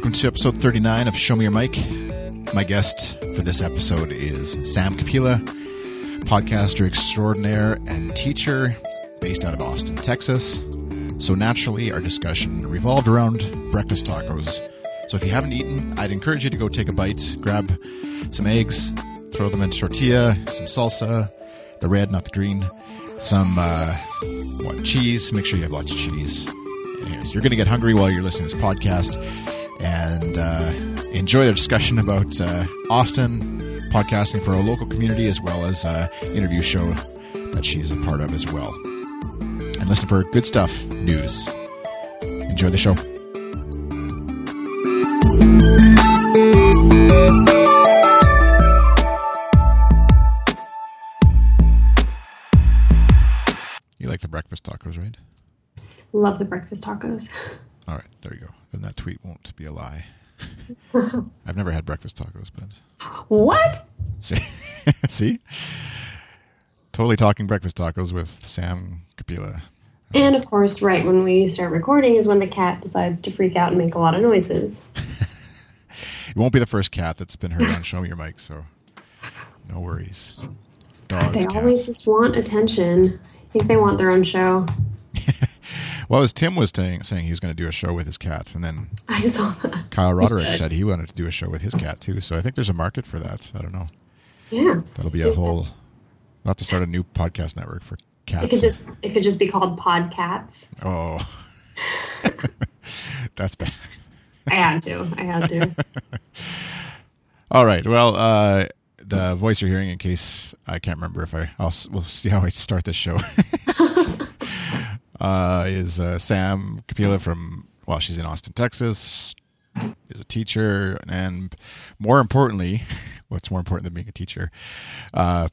welcome to episode 39 of Show Me Your Mic. My guest for this episode is Sam Kapila, podcaster extraordinaire and teacher based out of Austin, Texas. So naturally, our discussion revolved around breakfast tacos. So if you haven't eaten, I'd encourage you to go take a bite, grab some eggs, throw them in tortilla, some salsa, the red, not the green, some uh, what cheese. Make sure you have lots of cheese. Anyways, you're going to get hungry while you're listening to this podcast, and uh, enjoy the discussion about uh, Austin podcasting for our local community, as well as uh, interview show that she's a part of as well. And listen for good stuff, news. Enjoy the show. You like the breakfast tacos, right? Love the breakfast tacos. All right, there you go. Then that tweet won't be a lie. I've never had breakfast tacos, but What? see, see, totally talking breakfast tacos with Sam Kapila. And of course, right when we start recording is when the cat decides to freak out and make a lot of noises. It won't be the first cat that's been heard on Show Me Your Mic, so no worries. Dogs, They cats. always just want attention. I think they want their own show. Well, as Tim was saying, saying he was going to do a show with his cat, and then I saw that. Kyle Roderick said he wanted to do a show with his cat too. So I think there's a market for that. I don't know. Yeah. That'll be a whole. We'll have to start a new podcast network for cats. It could just it could just be called Podcats. Oh, that's bad. I had to. I had to. All right. Well, uh, the voice you're hearing, in case I can't remember if I, I'll, we'll see how I start this show. Uh, is uh, Sam Kapila from? Well, she's in Austin, Texas. Is a teacher, and more importantly, what's more important than being a teacher, uh,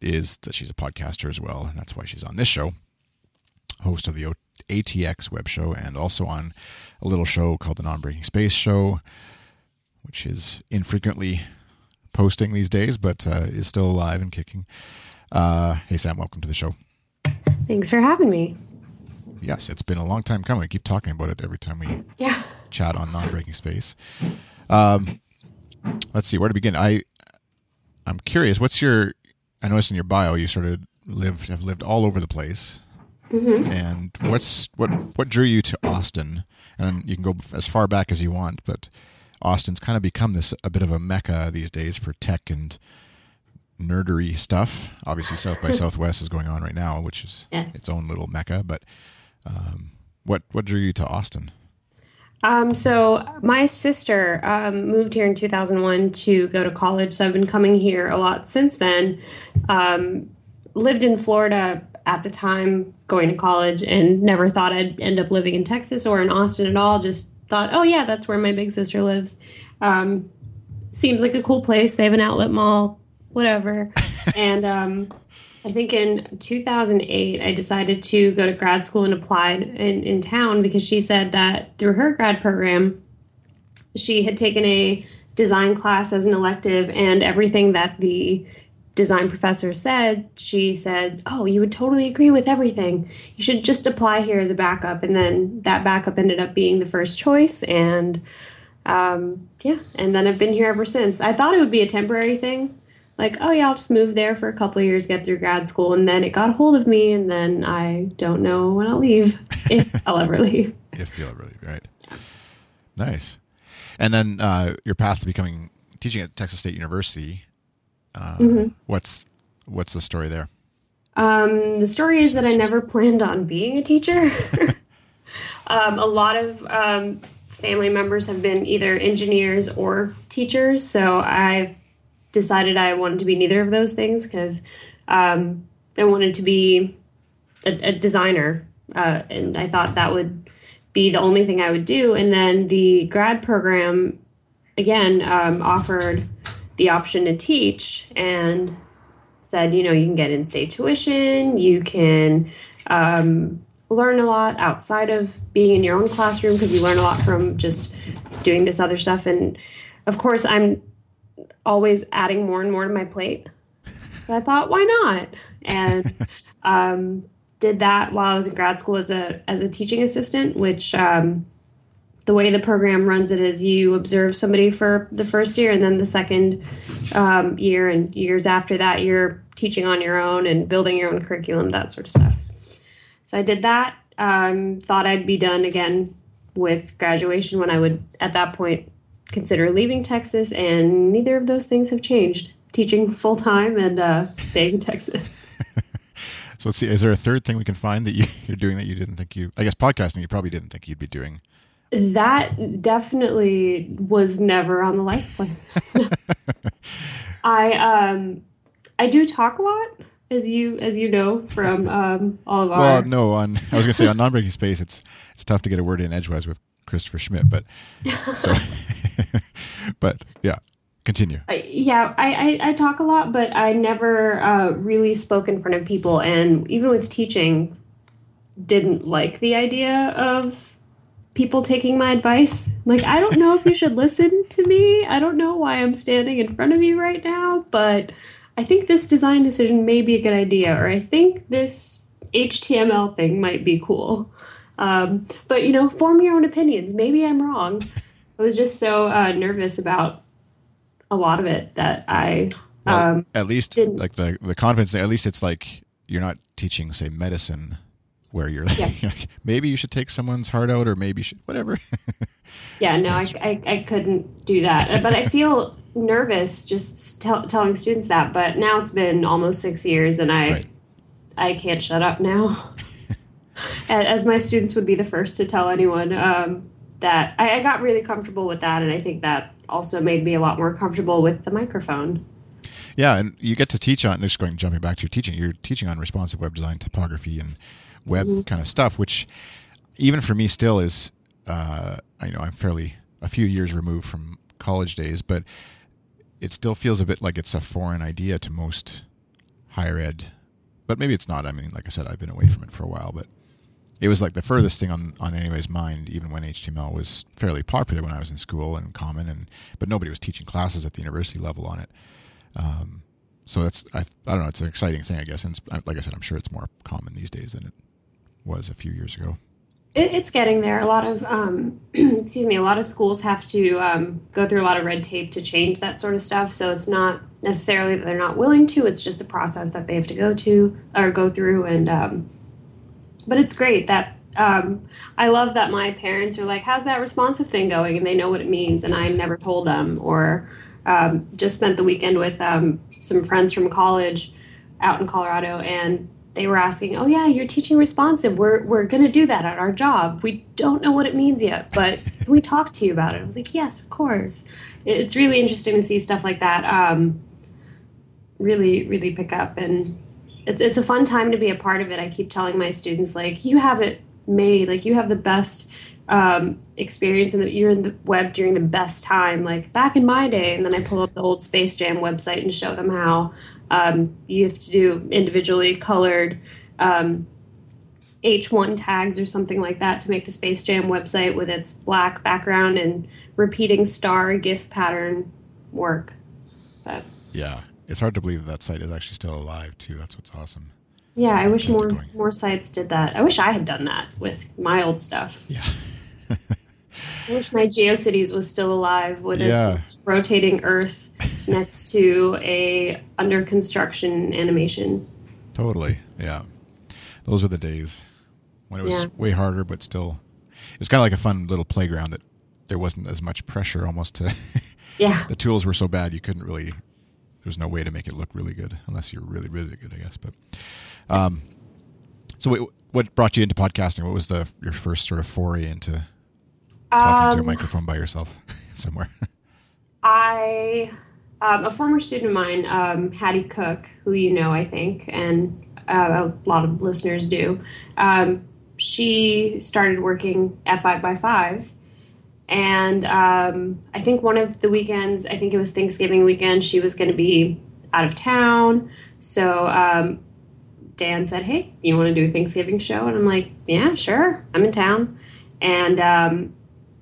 is that she's a podcaster as well, and that's why she's on this show. Host of the ATX web show, and also on a little show called the Non-Breaking Space Show, which is infrequently posting these days, but uh, is still alive and kicking. Uh, hey, Sam, welcome to the show. Thanks for having me. Yes, it's been a long time coming. We keep talking about it every time we Yeah. chat on non-breaking space. Um, let's see where to begin. I I'm curious. What's your? I noticed in your bio you sort of lived have lived all over the place. And what's what what drew you to Austin? And you can go as far back as you want, but Austin's kind of become this a bit of a mecca these days for tech and nerdery stuff. Obviously, South by Southwest is going on right now, which is its own little mecca. But um, what what drew you to Austin? Um, so my sister um, moved here in 2001 to go to college. So I've been coming here a lot since then. Um, lived in Florida at the time, going to college, and never thought I'd end up living in Texas or in Austin at all. Just thought, oh yeah, that's where my big sister lives. Um, seems like a cool place. They have an outlet mall, whatever. and um, I think in 2008, I decided to go to grad school and applied in, in town because she said that through her grad program, she had taken a design class as an elective, and everything that the design professor said, she said, Oh, you would totally agree with everything. You should just apply here as a backup. And then that backup ended up being the first choice. And um, yeah, and then I've been here ever since. I thought it would be a temporary thing. Like, oh yeah, I'll just move there for a couple of years, get through grad school, and then it got a hold of me, and then I don't know when I'll leave, if I'll ever leave. if you'll really right. Nice. And then uh, your path to becoming teaching at Texas State University. Uh, What's what's the story there? Um, the story is that I never planned on being a teacher. um, a lot of um, family members have been either engineers or teachers, so I decided I wanted to be neither of those things because um, I wanted to be a, a designer, uh, and I thought that would be the only thing I would do. And then the grad program, again, um, offered the option to teach and said, you know, you can get in state tuition, you can um, learn a lot outside of being in your own classroom because you learn a lot from just doing this other stuff. And of course, I'm always adding more and more to my plate. So I thought, why not? And um, did that while I was in grad school as a as a teaching assistant, which um, the way the program runs it is you observe somebody for the first year and then the second um, year and years after that you're teaching on your own and building your own curriculum that sort of stuff so i did that um, thought i'd be done again with graduation when i would at that point consider leaving texas and neither of those things have changed teaching full-time and uh, staying in texas so let's see is there a third thing we can find that you, you're doing that you didn't think you i guess podcasting you probably didn't think you'd be doing that definitely was never on the life plan. I um I do talk a lot, as you as you know from um, all of our. Well, no, on I was gonna say on non-breaking space, it's it's tough to get a word in edgewise with Christopher Schmidt, but so, but yeah, continue. I, yeah, I, I, I talk a lot, but I never uh, really spoke in front of people, and even with teaching, didn't like the idea of people taking my advice. Like, I don't know if you should listen to me. I don't know why I'm standing in front of you right now, but I think this design decision may be a good idea, or I think this HTML thing might be cool. Um, but, you know, form your own opinions. Maybe I'm wrong. I was just so uh, nervous about a lot of it that I. Well, um, at least, didn't. like the the confidence. At least it's like you're not teaching, say, medicine where you're like, yeah. maybe you should take someone's heart out or maybe you should whatever yeah no I, I, I, couldn't do that but i feel nervous just tell, telling students that but now it's been almost six years and i right. i can't shut up now as my students would be the first to tell anyone um, that I, I got really comfortable with that and i think that also made me a lot more comfortable with the microphone yeah, and you get to teach on just going jumping back to your teaching. You're teaching on responsive web design, typography, and web mm-hmm. kind of stuff, which even for me still is, uh, I know I'm fairly a few years removed from college days, but it still feels a bit like it's a foreign idea to most higher ed. But maybe it's not. I mean, like I said, I've been away from it for a while, but it was like the furthest thing on on anybody's mind, even when HTML was fairly popular when I was in school and common, and but nobody was teaching classes at the university level on it. Um, so that's I, I don't know. It's an exciting thing, I guess. And like I said, I'm sure it's more common these days than it was a few years ago. It, it's getting there. A lot of, um, excuse me, a lot of schools have to um, go through a lot of red tape to change that sort of stuff. So it's not necessarily that they're not willing to. It's just a process that they have to go to or go through. And um, but it's great that um, I love that my parents are like, "How's that responsive thing going?" and they know what it means, and I never told them. Or um, just spent the weekend with um, some friends from college out in Colorado, and they were asking, "Oh yeah, you're teaching responsive. We're we're going to do that at our job. We don't know what it means yet, but can we talk to you about it?" I was like, "Yes, of course." It's really interesting to see stuff like that. Um, really, really pick up, and it's it's a fun time to be a part of it. I keep telling my students, like, you have it made. Like, you have the best um, experience and you're in the web during the best time, like back in my day. And then I pull up the old Space Jam website and show them how um, you have to do individually colored um, H1 tags or something like that to make the Space Jam website with its black background and repeating star GIF pattern work. But yeah, it's hard to believe that, that site is actually still alive too. That's what's awesome. Yeah, I wish more more sites did that. I wish I had done that with my old stuff. Yeah. I wish my GeoCities was still alive with yeah. its rotating Earth next to a under construction animation. Totally, yeah. Those were the days when it was yeah. way harder, but still, it was kind of like a fun little playground that there wasn't as much pressure almost to. yeah. The tools were so bad you couldn't really. There's no way to make it look really good unless you're really, really good, I guess. But, um, so wait, what brought you into podcasting? What was the your first sort of foray into talking um, to a um, microphone by yourself somewhere? I, um, a former student of mine, um, Haddie Cooke, who you know, I think, and uh, a lot of listeners do, um, she started working at 5 by 5 and um, I think one of the weekends, I think it was Thanksgiving weekend, she was going to be out of town. So um, Dan said, Hey, you want to do a Thanksgiving show? And I'm like, Yeah, sure. I'm in town. And um,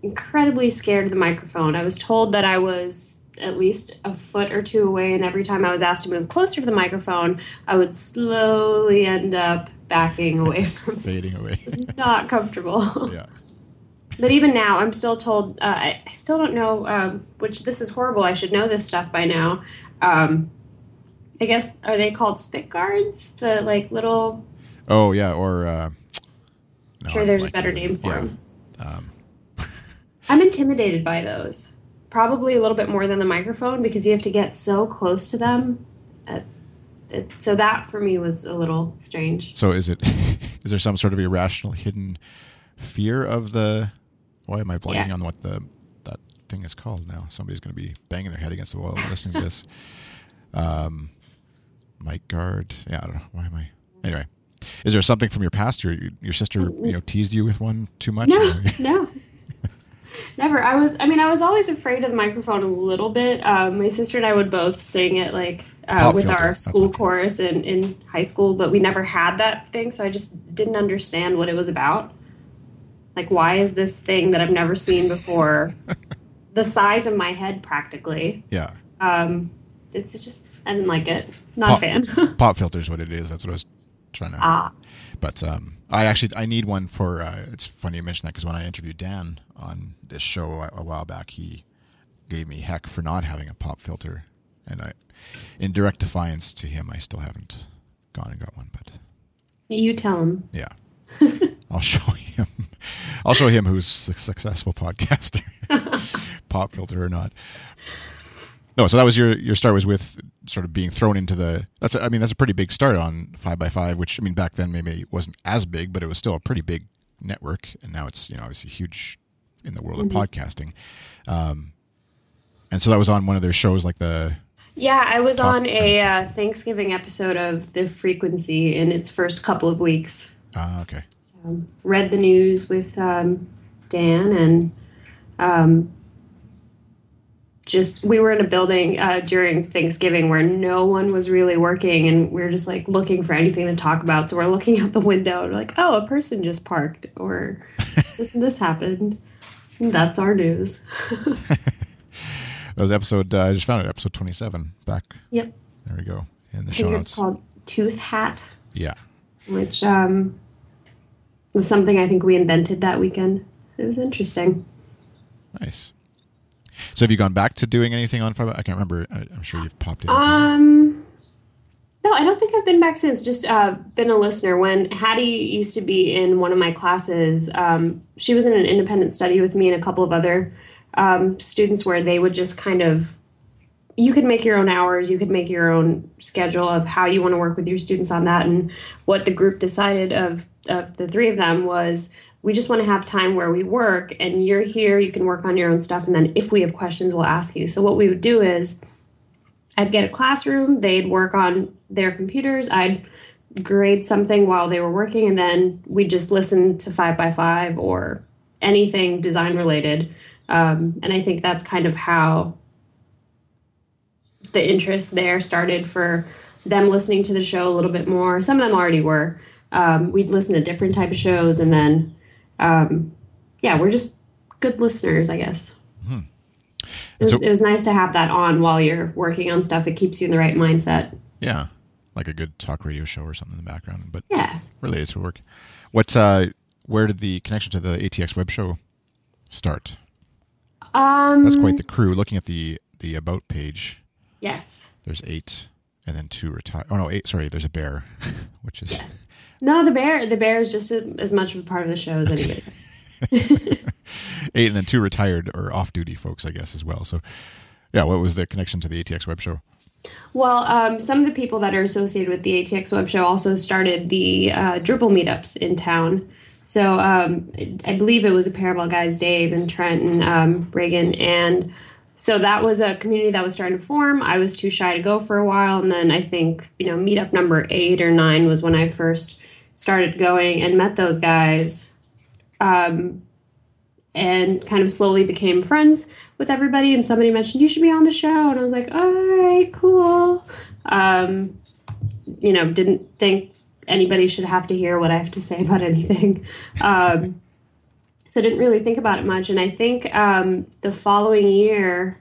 incredibly scared of the microphone. I was told that I was at least a foot or two away, and every time I was asked to move closer to the microphone, I would slowly end up backing away from fading away. it was not comfortable. yeah. But even now, I'm still told. Uh, I, I still don't know. Um, which this is horrible. I should know this stuff by now. Um, I guess are they called spit guards? The like little. Oh yeah, or uh, no, sure, I'm there's a better name for Yeah. them. Um, I'm intimidated by those. Probably a little bit more than the microphone because you have to get so close to them. Uh, it, so that for me was a little strange. so is it? Is there some sort of irrational hidden fear of the? Why am I blanking Yeah. on what the that thing is called now? Somebody's going to be banging their head against the wall listening to this. Um, mic guard. Yeah, I don't know. Why am I? Anyway, is there something from your past? Your your sister, you know, teased you with one too much? No, no. Never. I was. I mean, I was always afraid of the microphone a little bit. Um, my sister and I would both sing it like uh, with filter, our school chorus in, in high school, but we never had that thing, so I just didn't understand what it was about. Like, why is this thing that I've never seen before, the size of my head practically? yeah. Um, it's just I didn't like it. Not Pop- a fan. Pop filter is what it is. That's what I was trying to. ah, But um, I actually I need one for. Uh, it's funny you mention that because when I interviewed Dan on this show a, a while back, he gave me heck for not having a pop filter, and I, in direct defiance to him, I still haven't gone and got one. But you tell him. yeah, I'll show him. I'll show him who's a successful podcaster, pop filter or not. No, so that was your your start was with sort of being thrown into the. That's a, I mean that's a pretty big start on five by five, which I mean back then maybe it wasn't as big, but it was still a pretty big network, and now it's you know obviously huge in the world of podcasting. Um, and so that was on one of their shows, like the Yeah, I was Talk- on a uh, Thanksgiving episode of The Frequency in its first couple of weeks. ah okay, Um, read the news with um, Dan and um, just we were in a building uh, during Thanksgiving where no one was really working, and we were just like looking for anything to talk about. So we're looking out the window and we're like, oh, a person just parked, or this this happened. That's our news. that was episode. Uh, I just found it, episode twenty seven. Back yep, there we go in the I show notes. it's called Tooth Hat. Yeah, which um, was something I think we invented that weekend. It was interesting. nice. So have you gone back to doing anything on five? I can't remember. I, I'm sure you've popped in. Um, no, I don't think I've been back since. Just uh, been a listener. When Haddie used to be in one of my classes, um, she was in an independent study with me and a couple of other um, students where they would just kind of you could make your own hours you could make your own schedule of how you want to work with your students on that. And what the group decided of of the three of them was we just want to have time where we work and you're here you can work on your own stuff. And then if we have questions we'll ask you. So what we would do is i'd get a classroom they'd work on their computers i'd grade something while they were working and then we'd just listen to five by five or anything design related. Um, and i think that's kind of how the interest there started for them listening to the show a little bit more. Some of them already were. Um, we'd listen to different type of shows, and then, um, yeah, we're just good listeners, I guess. It was, so- it was nice to have that on while you're working on stuff. It keeps you in the right mindset. yeah, like a good talk radio show or something in the background, but Yeah. related to work. What? Uh, where did the connection to the ATX web show start? Um, That's quite the crew. Looking at the the about page, yes. there's eight, and then two retire. Oh no, eight. Sorry, there's a bear, which is No, the bear. The bear is just as much of a part of the show as anybody else. eight, and then two retired or off duty folks, I guess, as well. So, yeah, what was the connection to the ATX web show? Well, um, some of the people that are associated with the ATX Web Show also started the uh, Drupal meetups in town. So um, I believe it was a pair of guys, Dave and Trent and um, Reagan, and so that was a community that was starting to form. I was too shy to go for a while, and then I think you know meetup number eight or nine was when I first started going and met those guys. Um, and kind of slowly became friends with everybody. And somebody mentioned you should be on the show, and I was like, all right, cool. Um, you know, didn't think anybody should have to hear what I have to say about anything. Um, so I didn't really think about it much. And I think um, the following year,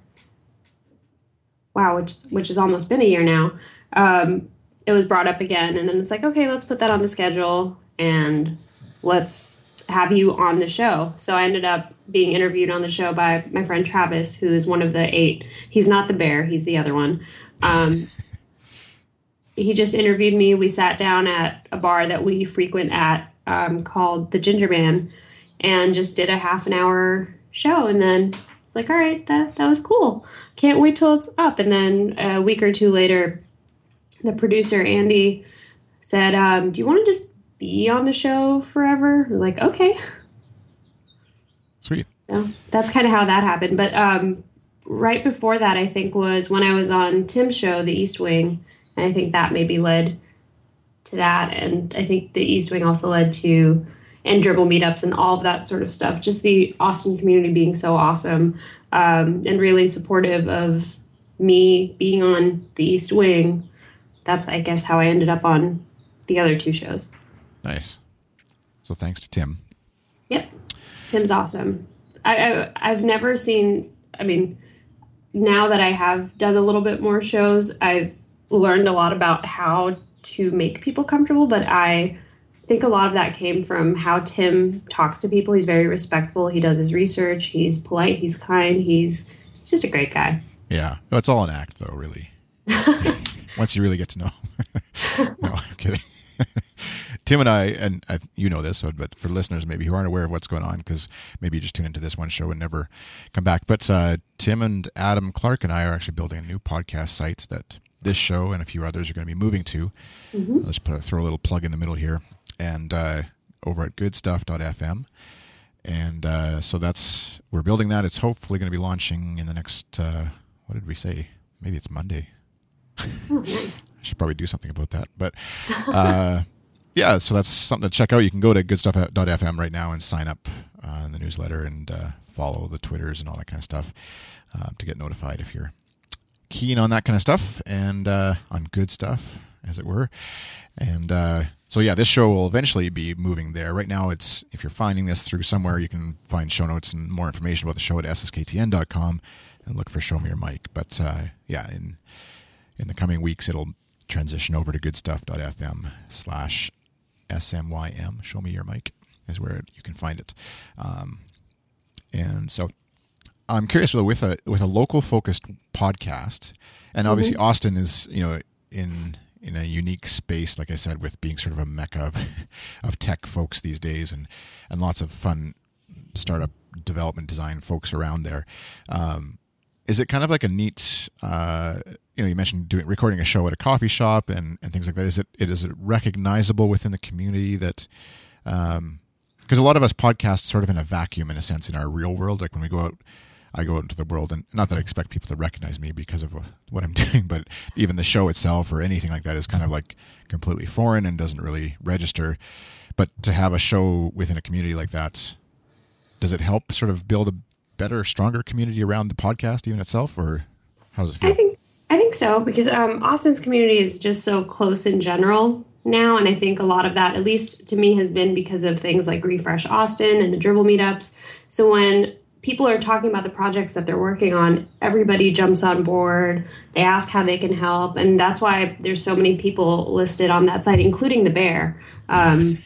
wow, which which has almost been a year now, um, it was brought up again, and then it's like, okay, let's put that on the schedule and let's have you on the show. So I ended up being interviewed on the show by my friend Travis, who is one of the eight. He's not the bear, he's the other one. Um, he just interviewed me. We sat down at a bar that we frequent at um, called the Ginger Man and just did a half an hour show. And then it's like, all right, that, that was cool. Can't wait till it's up. And then a week or two later, the producer, Andy, said, um, Do you want to just be on the show forever? We're like, okay. Sweet. So that's kind of how that happened. But um, right before that, I think was when I was on Tim's show, The East Wing, and I think that maybe led to that. And I think The East Wing also led to and Dribbble meetups and all of that sort of stuff. Just the Austin community being so awesome um, and really supportive of me being on the East Wing. That's, I guess, how I ended up on the other two shows. Nice. So thanks to Tim. Yep, Tim's awesome. I, I I've never seen. I mean, now that I have done a little bit more shows, I've learned a lot about how to make people comfortable. But I think a lot of that came from how Tim talks to people. He's very respectful. He does his research. He's polite. He's kind. He's, he's just a great guy. Yeah, no, it's all an act, though. Really, once you really get to know. no, I'm kidding. Tim and I, and I, you know this, but for listeners maybe who aren't aware of what's going on, because maybe you just tune into this one show and never come back. But uh, Tim and Adam Clark and I are actually building a new podcast site that this show and a few others are going to be moving to. Mm-hmm. Let's put a, throw a little plug in the middle here, and uh, over at goodstuff.fm. And uh, so that's we're building that. It's hopefully going to be launching in the next. Uh, what did we say? Maybe it's Monday. Oh, nice. I should probably do something about that. But uh, yeah, so that's something to check out. You can go to goodstuff.fm right now and sign up uh, in the newsletter and uh, follow the Twitters and all that kind of stuff uh, to get notified if you're keen on that kind of stuff and uh, on good stuff, as it were. And uh, so, yeah, this show will eventually be moving there. Right now, it's if you're finding this through somewhere, you can find show notes and more information about the show at ssktn.com and look for Show Me Your Mic. But uh, yeah, in in the coming weeks, it'll transition over to goodstuff.fm slash smym. Show Me Your Mic is where you can find it. Um, and so I'm curious with a with a local focused podcast, and obviously mm-hmm. Austin is you know in in a unique space, like I said, with being sort of a mecca of, of tech folks these days, and and lots of fun startup development design folks around there. Um, is it kind of like a neat? Uh, you know, you mentioned doing recording a show at a coffee shop and, and things like that. Is it, it is it recognizable within the community that? Um, because a lot of us podcast sort of in a vacuum in a sense in our real world. Like when we go out I go out into the world, and not that I expect people to recognize me because of what I'm doing, but even the show itself or anything like that is kind of like completely foreign and doesn't really register. But to have a show within a community like that, does it help sort of build a better, stronger community around the podcast even itself, or how does it feel? I think I think so because um, Austin's community is just so close in general now, and I think a lot of that, at least to me, has been because of things like Refresh Austin and the Dribbble meetups. So when people are talking about the projects that they're working on, everybody jumps on board. They ask how they can help, and that's why there's so many people listed on that site, including the bear. Um,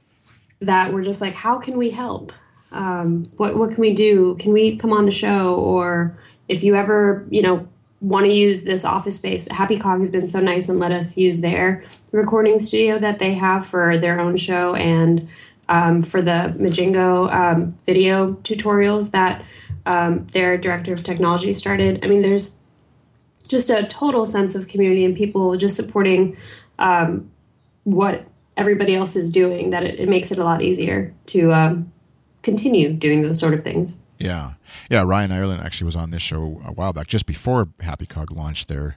that were just like, how can we help? Um, what what can we do? Can we come on the show? Or if you ever, you know, want to use this office space, Happy Cog has been so nice and let us use their recording studio that they have for their own show and um, for the Mijingo um, video tutorials that um, their director of technology started. I mean, there's just a total sense of community and people just supporting um, what everybody else is doing that it, it, makes it a lot easier to um, continue doing those sort of things. Yeah. Yeah. Ryan Irelan actually was on this show a while back, just before Happy Cog launched their,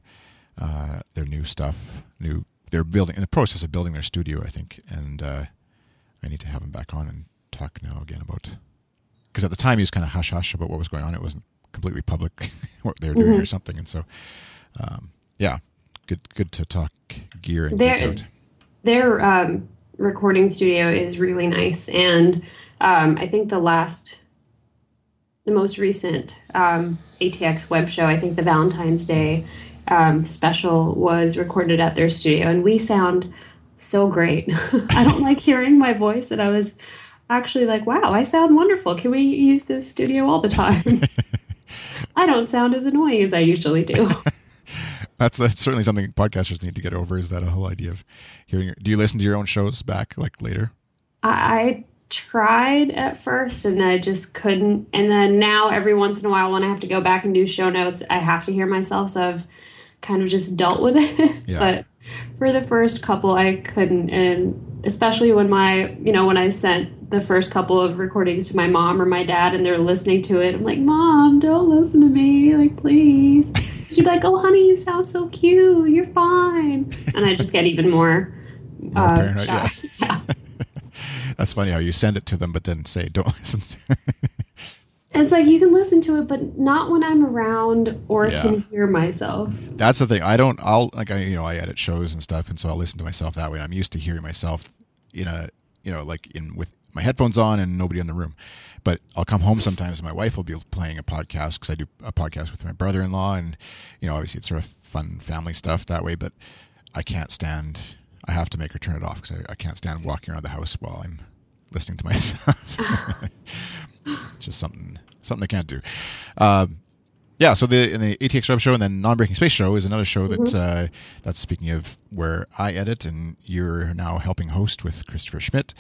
uh, their new stuff, new, they're building in the process of building their studio, I think. And, uh, I need to have him back on and talk now again about because at the time he was kind of hush hush about what was going on. It wasn't completely public what they were doing mm-hmm. or something, and so um, yeah, good good to talk gear and their, Their um, recording studio is really nice, and um, I think the last, the most recent um, ATX web show, I think the Valentine's Day um, special was recorded at their studio, and we sound so great. I don't like hearing my voice, and I was actually like, wow, I sound wonderful. Can we use this studio all the time? I don't sound as annoying as I usually do. that's, that's certainly something podcasters need to get over. Is that a whole idea of hearing? Your, do you listen to your own shows back like later? I, I tried at first and I just couldn't. And then now every once in a while when I have to go back and do show notes, I have to hear myself. So I've kind of just dealt with it. Yeah. but for the first couple, I couldn't. And especially when my, you know, when I sent the first couple of recordings to my mom or my dad and they're listening to it, I'm like, Mom, don't listen to me. Like, please. She'd be like, Oh, honey, you sound so cute. You're fine. And I just get even more. more uh, paranoid, yeah. yeah. That's funny how you send it to them, but then say, don't listen to It's like you can listen to it, but not when I'm around or yeah. can hear myself. That's the thing. I don't. I'll like I you know I edit shows and stuff, and so I'll listen to myself that way. I'm used to hearing myself in a you know like in with my headphones on and nobody in the room. But I'll come home sometimes, and my wife will be playing a podcast because I do a podcast with my brother-in-law, and you know obviously it's sort of fun family stuff that way. But I can't stand. I have to make her turn it off because I, I can't stand walking around the house while I'm listening to myself. just something something I can't do. Uh, yeah, so the in the ATX Web Show and then Non Breaking Space Show is another show that mm-hmm. uh, that's speaking of where I edit and you're now helping host with Christopher Schmidt,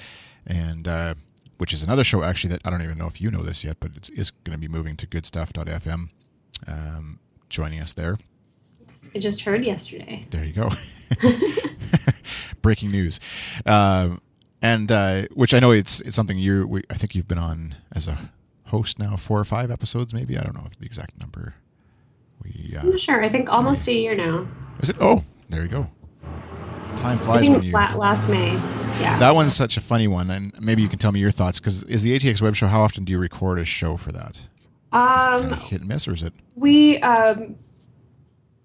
and uh, which is another show actually that I don't even know if you know this yet, but it's, it's going to be moving to GoodStuff.fm. Um, joining us there. I just heard yesterday. There you go. Breaking news. Um, and uh, which I know it's it's something you we, I think you've been on as a host now four or five episodes maybe I don't know the exact number. We uh, I'm not sure. I think almost we, a year now. Is it? Oh, there you go. Time flies when you last May. Yeah. That one's such a funny one, and maybe you can tell me your thoughts because is the ATX Web Show? How often do you record a show for that? Um, kind of hit and miss, or is it? We um,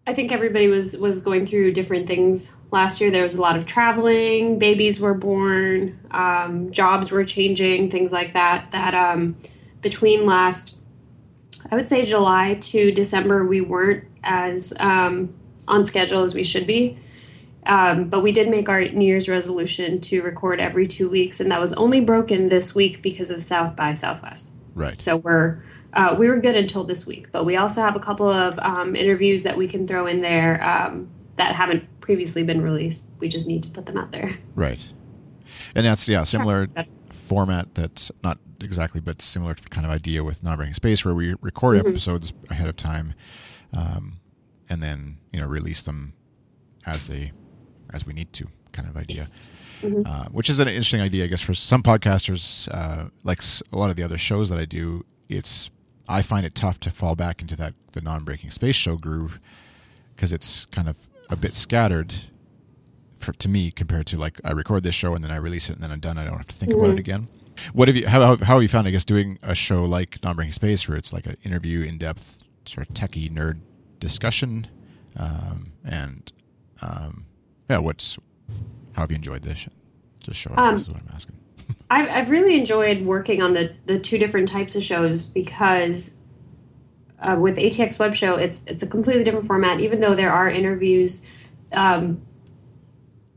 I think everybody was was going through different things last year. There was a lot of traveling, babies were born, um, jobs were changing, things like that. That um, between last, I would say July to December, we weren't as um, on schedule as we should be. Um, but we did make our New Year's resolution to record every two weeks, and that was only broken this week because of South by Southwest. Right. So we're uh, we were good until this week, but we also have a couple of um, interviews that we can throw in there um, that haven't previously been released. We just need to put them out there. Right. And that's, yeah, similar format that's not exactly, but similar kind of idea with Non Breaking Space, where we record mm-hmm. episodes ahead of time um, and then, you know, release them as they, as we need to kind of idea. Yes. Mm-hmm. Uh, which is an interesting idea, I guess, for some podcasters. Uh, like a lot of the other shows that I do, it's I find it tough to fall back into that the non-breaking space show groove because it's kind of a bit scattered for, to me compared to like I record this show and then I release it and then I'm done. I don't have to think mm-hmm. about it mm-hmm. again. What have you? How, how have you found? I guess doing a show like non-breaking space where it's like an interview, in-depth, sort of techie nerd discussion, um, and um, yeah, what's how have you enjoyed this? Just show. Um, this is what I'm asking. I've, I've really enjoyed working on the the two different types of shows because uh, with ATX Web Show, it's it's a completely different format. Even though there are interviews, um,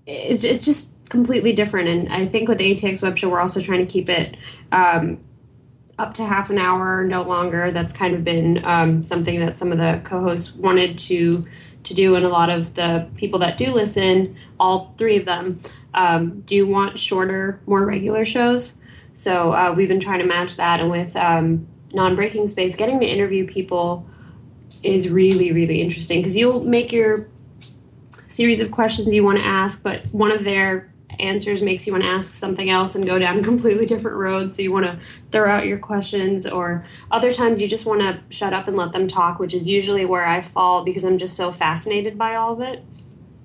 it's it's just completely different. And I think with the ATX Web Show, we're also trying to keep it um, up to half an hour, no longer. That's kind of been um, something that some of the co-hosts wanted to to do, and a lot of the people that do listen, all three of them, um, do want shorter, more regular shows. So uh, we've been trying to match that, and with um, non-breaking space, getting to interview people is really, really interesting because you'll make your series of questions you want to ask, but one of their answers makes you want to ask something else and go down a completely different road. So you want to throw out your questions, or other times you just want to shut up and let them talk, which is usually where I fall because I'm just so fascinated by all of it.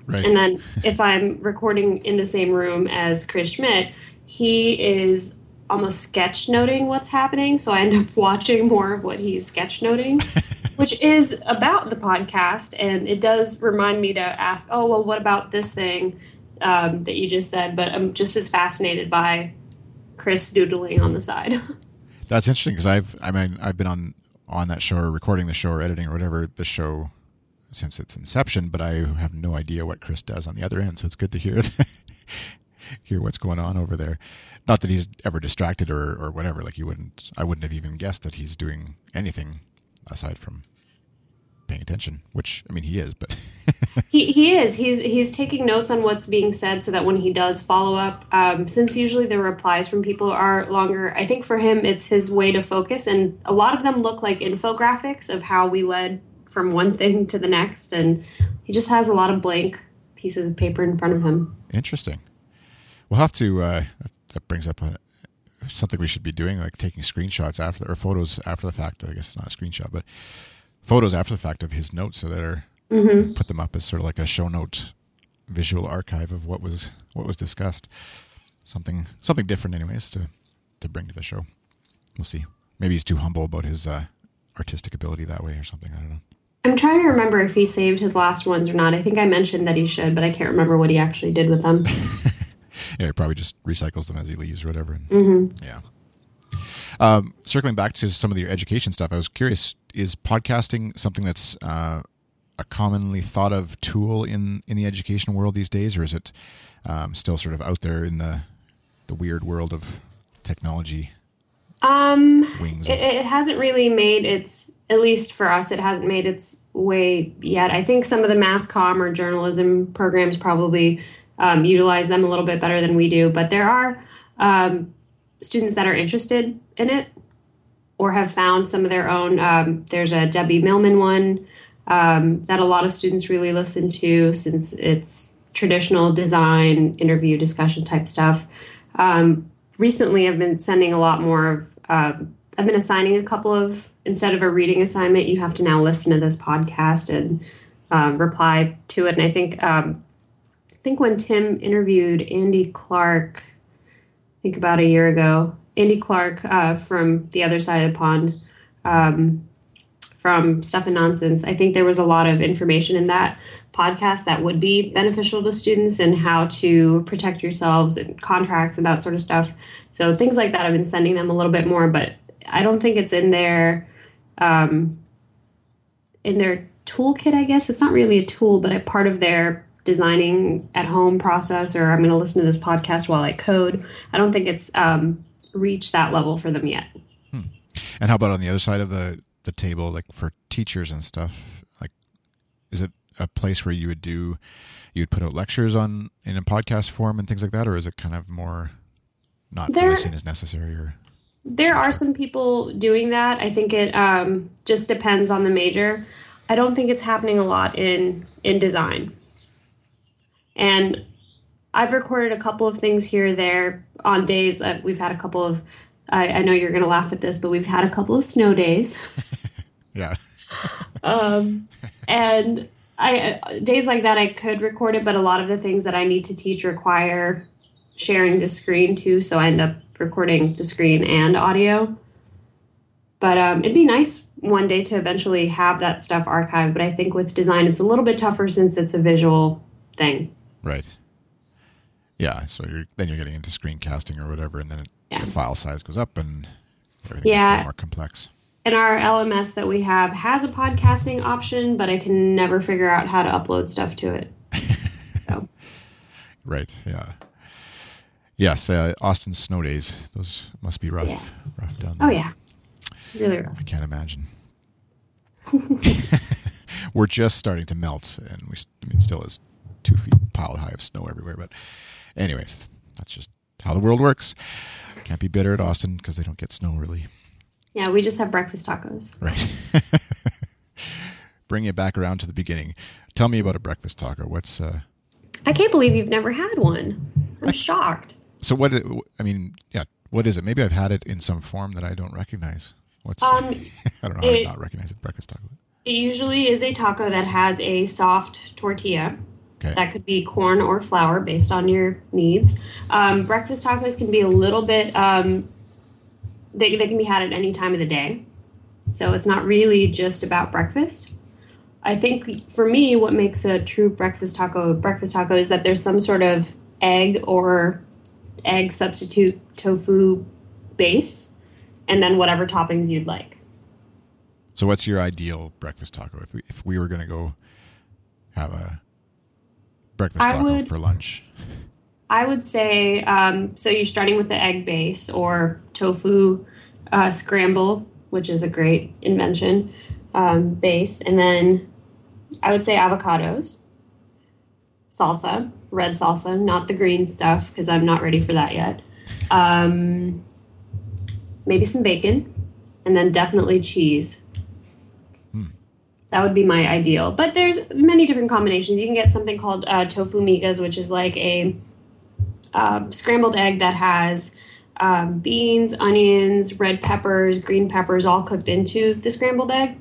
Right. And then if I'm recording in the same room as Chris Schmidt, he is almost sketch noting what's happening. So I end up watching more of what he's sketch noting, which is about the podcast. And it does remind me to ask, oh, well, what about this thing um, that you just said? But I'm just as fascinated by Chris doodling on the side. That's interesting because I've, I mean, I've been on on that show or recording the show or editing or whatever the show since its inception, but I have no idea what Chris does on the other end. So it's good to hear. hear what's going on over there. Not that he's ever distracted or or whatever. Like you wouldn't, I wouldn't have even guessed that he's doing anything aside from paying attention. Which I mean, he is, but he he is. He's he's taking notes on what's being said so that when he does follow up, um, since usually the replies from people are longer, I think for him it's his way to focus, and a lot of them look like infographics of how we led from one thing to the next, and he just has a lot of blank pieces of paper in front of him. Interesting. We'll have to. Uh, that brings up a, something we should be doing, like taking screenshots after or photos after the fact. I guess it's not a screenshot, but photos after the fact of his notes, so that are mm-hmm. put them up as sort of like a show note visual archive of what was what was discussed. Something something different, anyways, to to bring to the show. We'll see. Maybe he's too humble about his uh, artistic ability that way, or something. I don't know. I'm trying to remember if he saved his last ones or not. I think I mentioned that he should, but I can't remember what he actually did with them. yeah, he probably just recycles them as he leaves or whatever. Mm-hmm. Yeah. Um, circling back to some of your education stuff, I was curious: is podcasting something that's uh, a commonly thought of tool in in the education world these days, or is it um, still sort of out there in the the weird world of technology? Um, it, it hasn't really made its at least for us, it hasn't made its way yet. I think some of the mass comm or journalism programs probably um, utilize them a little bit better than we do, but there are um, students that are interested in it or have found some of their own. Um, there's a Debbie Millman one um, that a lot of students really listen to since it's traditional design, interview, discussion type stuff. Um, recently, I've been sending a lot more of um, I've been assigning a couple of instead of a reading assignment, you have to now listen to this podcast and um, reply to it. And I think um, I think when Tim interviewed Andy Clarke, I think about a year ago, Andy Clarke uh, from the other side of the pond, um, from Stuff and Nonsense. I think there was a lot of information in that podcast that would be beneficial to students and how to protect yourselves and contracts and that sort of stuff. So things like that, I've been sending them a little bit more, but I don't think it's in their um, in their toolkit. I guess it's not really a tool, but a part of their designing at home process. Or I'm going to listen to this podcast while I code. I don't think it's um, reached that level for them yet. Hmm. And how about on the other side of the the table, like for teachers and stuff? Like, is it a place where you would do you would put out lectures on in a podcast form and things like that, or is it kind of more not there, really seen as necessary? Or there are some people doing that. I think it um, just depends on the major. I don't think it's happening a lot in in design. And I've recorded a couple of things here or there on days that we've had a couple of. I, I know you're going to laugh at this, but we've had a couple of snow days. yeah. um, and I days like that I could record it, but a lot of the things that I need to teach require sharing the screen too, so I end up recording the screen and audio. But um, it'd be nice one day to eventually have that stuff archived. But I think with design, it's a little bit tougher since it's a visual thing. Right. Yeah. So you're, then you're getting into screencasting or whatever, and then it, yeah. the file size goes up and everything yeah. gets more complex. And our LMS that we have has a podcasting option, but I can never figure out how to upload stuff to it. So. right. Yeah. Yes, uh, Austin snow days. Those must be rough, yeah. rough down there. Oh yeah, really rough. I can't imagine. We're just starting to melt, and we I mean, still is two feet piled high of snow everywhere. But, anyways, that's just how the world works. Can't be bitter at Austin because they don't get snow really. Yeah, we just have breakfast tacos. Right. Bring it back around to the beginning. Tell me about a breakfast taco. What's uh I can't believe you've never had one. I'm I, shocked. So what? I mean, yeah. What is it? Maybe I've had it in some form that I don't recognize. What's? Um, I don't know how it, to not recognize it. Breakfast taco. It usually is a taco that has a soft tortilla. Okay. That could be corn or flour based on your needs. Um, breakfast tacos can be a little bit. Um, they they can be had at any time of the day, so it's not really just about breakfast. I think for me, what makes a true breakfast taco breakfast taco is that there's some sort of egg or egg substitute tofu base, and then whatever toppings you'd like. So, what's your ideal breakfast taco? If we, if we were going to go have a breakfast taco would, for lunch, I would say um, so. You're starting with the egg base or tofu uh, scramble, which is a great invention um, base, and then I would say avocados, salsa, red salsa, not the green stuff because I'm not ready for that yet. Um, maybe some bacon, and then definitely cheese. That would be my ideal. But there's many different combinations. You can get something called uh, tofu migas, which is like a uh, scrambled egg that has um, beans, onions, red peppers, green peppers all cooked into the scrambled egg.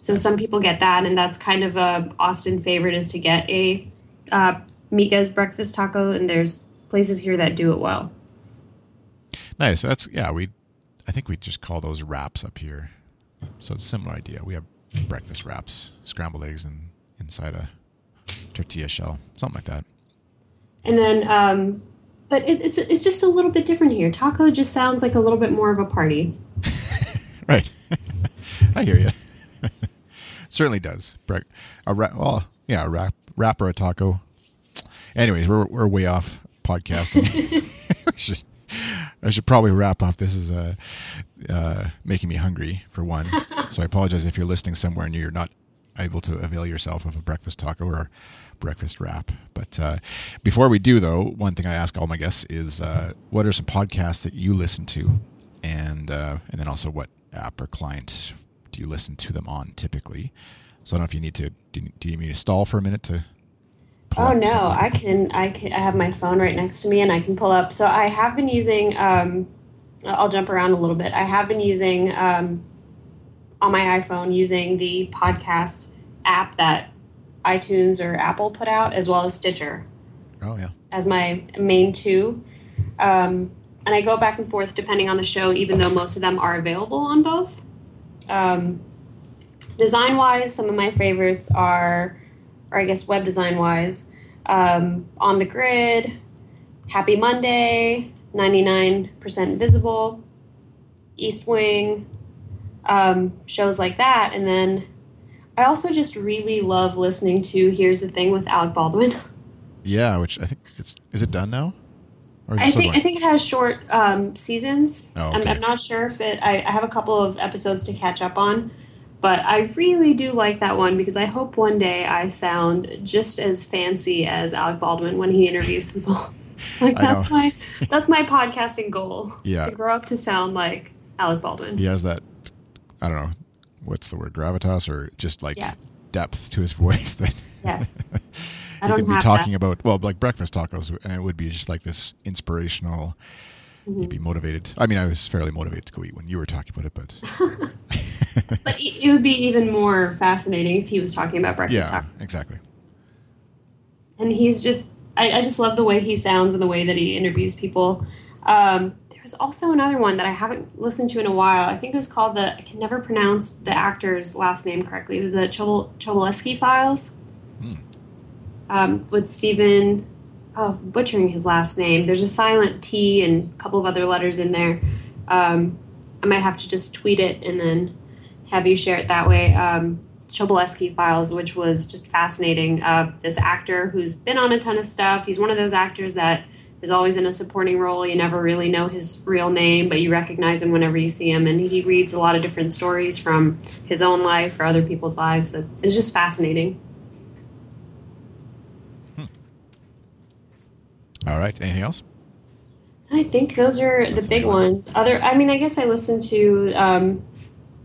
So some people get that, and that's kind of a Austin favorite is to get a uh, migas breakfast taco, and there's places here that do it well. Nice. That's yeah. We, I think we just call those wraps up here. So it's a similar idea. We have breakfast wraps, scrambled eggs, and inside a tortilla shell, something like that. And then, um, but it, it's it's just a little bit different here. Taco just sounds like a little bit more of a party. right. I hear you. Certainly does. A ra- well, yeah, a wrap, wrap or a taco. Anyways, we're we're way off podcasting. I, should, probably wrap up. This is uh, uh, making me hungry for one. so I apologize if you're listening somewhere and you're not able to avail yourself of a breakfast taco or breakfast wrap. But uh, before we do, though, one thing I ask all my guests is, uh, what are some podcasts that you listen to, and uh, and then also what app or client do you listen to them on typically? So I don't know if you need to. Do you, do you need to stall for a minute to? Oh no, something? I can, I can. I have my phone right next to me, and I can pull up. So I have been using. Um, I'll jump around a little bit. I have been using um, on my iPhone using the podcast app that iTunes or Apple put out, as well as Stitcher. Oh yeah. as my main two. Um, and I go back and forth depending on the show, even though most of them are available on both. Um, design wise, some of my favorites are, or I guess web design wise, um, On the Grid, Happy Monday, 99% Invisible, East Wing, um, shows like that. And then I also just really love listening to Here's the Thing with Alec Baldwin. Yeah, which I think it's is it done now? Or is it I think I think it has short um, seasons. Oh, I'm. I'm not sure if it. I, I have a couple of episodes to catch up on, but I really do like that one because I hope one day I sound just as fancy as Alec Baldwin when he interviews people. like that's my that's my podcasting goal. Yeah. to grow up to sound like Alec Baldwin. he has that I don't know what's the word gravitas or just like Yeah. depth to his voice that Yes, I he could be talking that. about well like breakfast tacos and it would be just like this inspirational Mm-hmm. you'd be motivated i mean i was fairly motivated to go eat when you were talking about it but But it it would be even more fascinating if he was talking about breakfast yeah tacos. exactly and he's just I, I just love the way he sounds and the way that he interviews people. Um, there's also another one that i haven't listened to in a while. I think it was called the i can never pronounce the actor's last name correctly. It was the Chobol- files. Hmm. um, with stephen oh butchering his last name. There's a silent t and a couple of other letters in there. Um, i might have to just tweet it and then have you share it that way. Um, Tobolowsky Files, which was just fascinating. Uh, this actor who's been on a ton of stuff. He's one of those actors that is always in a supporting role. You never really know his real name, but you recognize him whenever you see him. And he reads a lot of different stories from his own life or other people's lives. That it's just fascinating. all right anything else I think those are the big ones. Other, I mean, I guess I listen to um,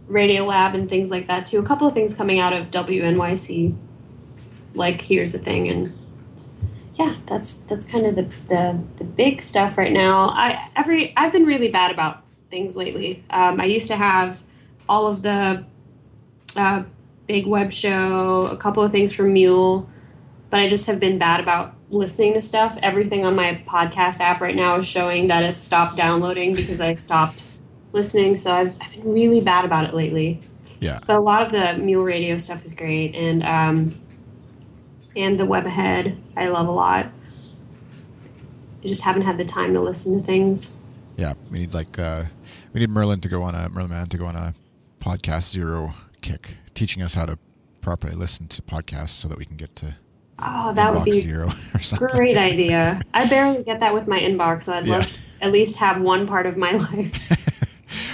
Radio Lab and things like that too. A couple of things coming out of WNYC, like here's the thing, and yeah, that's that's kind of the the, the big stuff right now. I every I've been really bad about things lately. Um, I used to have all of the uh, big web show, a couple of things from Mule, but I just have been bad about listening to stuff. Everything on my podcast app right now is showing that it's stopped downloading because I stopped listening. So I've, I've been really bad about it lately. yeah But a lot of the Mule Radio stuff is great, and um, and the Web Ahead I love a lot. I just haven't had the time to listen to things. yeah we need like uh we need merlin to go on a Merlin Mann to go on a podcast zero kick teaching us how to properly listen to podcasts so that we can get to Oh, that would inbox be zero or something. great idea. I barely get that with my inbox, so I'd Yeah. love to at least have one part of my life.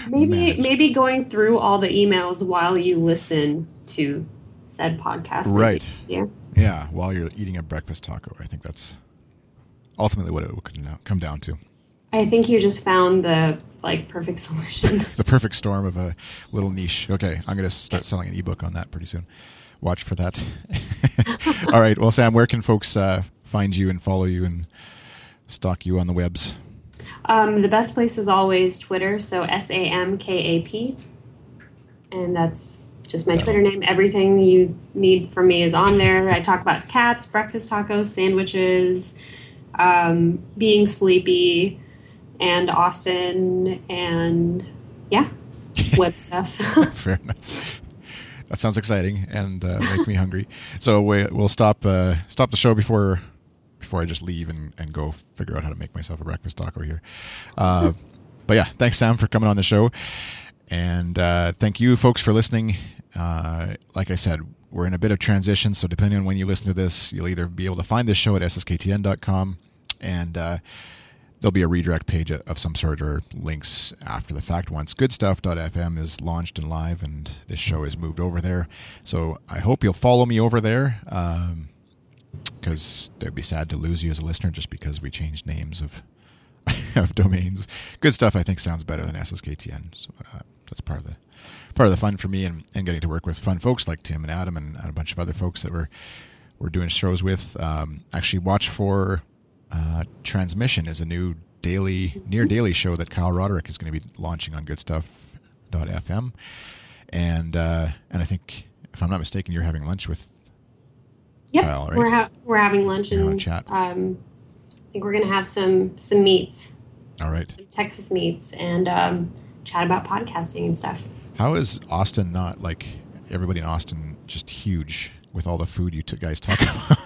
maybe maybe going through all the emails while you listen to said podcast. Right. easier. Yeah, while you're eating a breakfast taco, I think that's ultimately what it would come down- come down to. I think you just found the like perfect solution. The perfect storm of a little niche. Okay, I'm going to start selling an ebook on that pretty soon. Watch for that. All right. Well, Sam, where can folks uh, find you and follow you and stalk you on the webs? Um, the best place is always Twitter, so S A M K A P. And that's just my Twitter name. Everything you need from me is on there. I talk about cats, breakfast tacos, sandwiches, um, being sleepy, and Austin, and yeah, web stuff. Fair enough. That sounds exciting and uh, make me hungry. So we, we'll stop uh, stop the show before before I just leave and, and go figure out how to make myself a breakfast taco here. Uh, but yeah, thanks Sam for coming on the show, and uh, thank you folks for listening. Uh, like I said, we're in a bit of transition, so depending on when you listen to this, you'll either be able to find this show at sskTN.com and uh, there'll be a redirect page of some sort or links after the fact once goodstuff.fm is launched and live and this show is moved over there so i hope you'll follow me over there because it'd be sad to lose you as a listener just because we changed names of of domains. Good stuff i think sounds better than sskTN so uh, that's part of the part of the fun for me and, and getting to work with fun folks like tim and adam and, and a bunch of other folks that we're we're doing shows with. Um, actually watch for uh, Transmission is a new daily, near daily show that Kyle Roderick is going to be launching on goodstuff.fm. And, uh, and I think, if I'm not mistaken, you're having lunch with Yep, Kyle, right? we're ha- we're having lunch and having chat. Um, I think we're gonna have some some meats, All right. Texas meats, and um, chat about podcasting and stuff. How is Austin not like everybody in Austin just huge with all the food you guys talk about?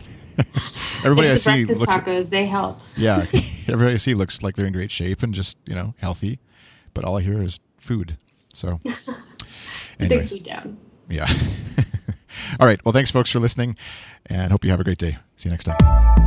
everybody it's I see breakfast looks, tacos. They help. yeah, everybody I see looks like they're in great shape and just, you know, healthy. But all I hear is food. So, It's a big food down. Yeah. All right. Well, thanks, folks, for listening, and hope you have a great day. See you next time.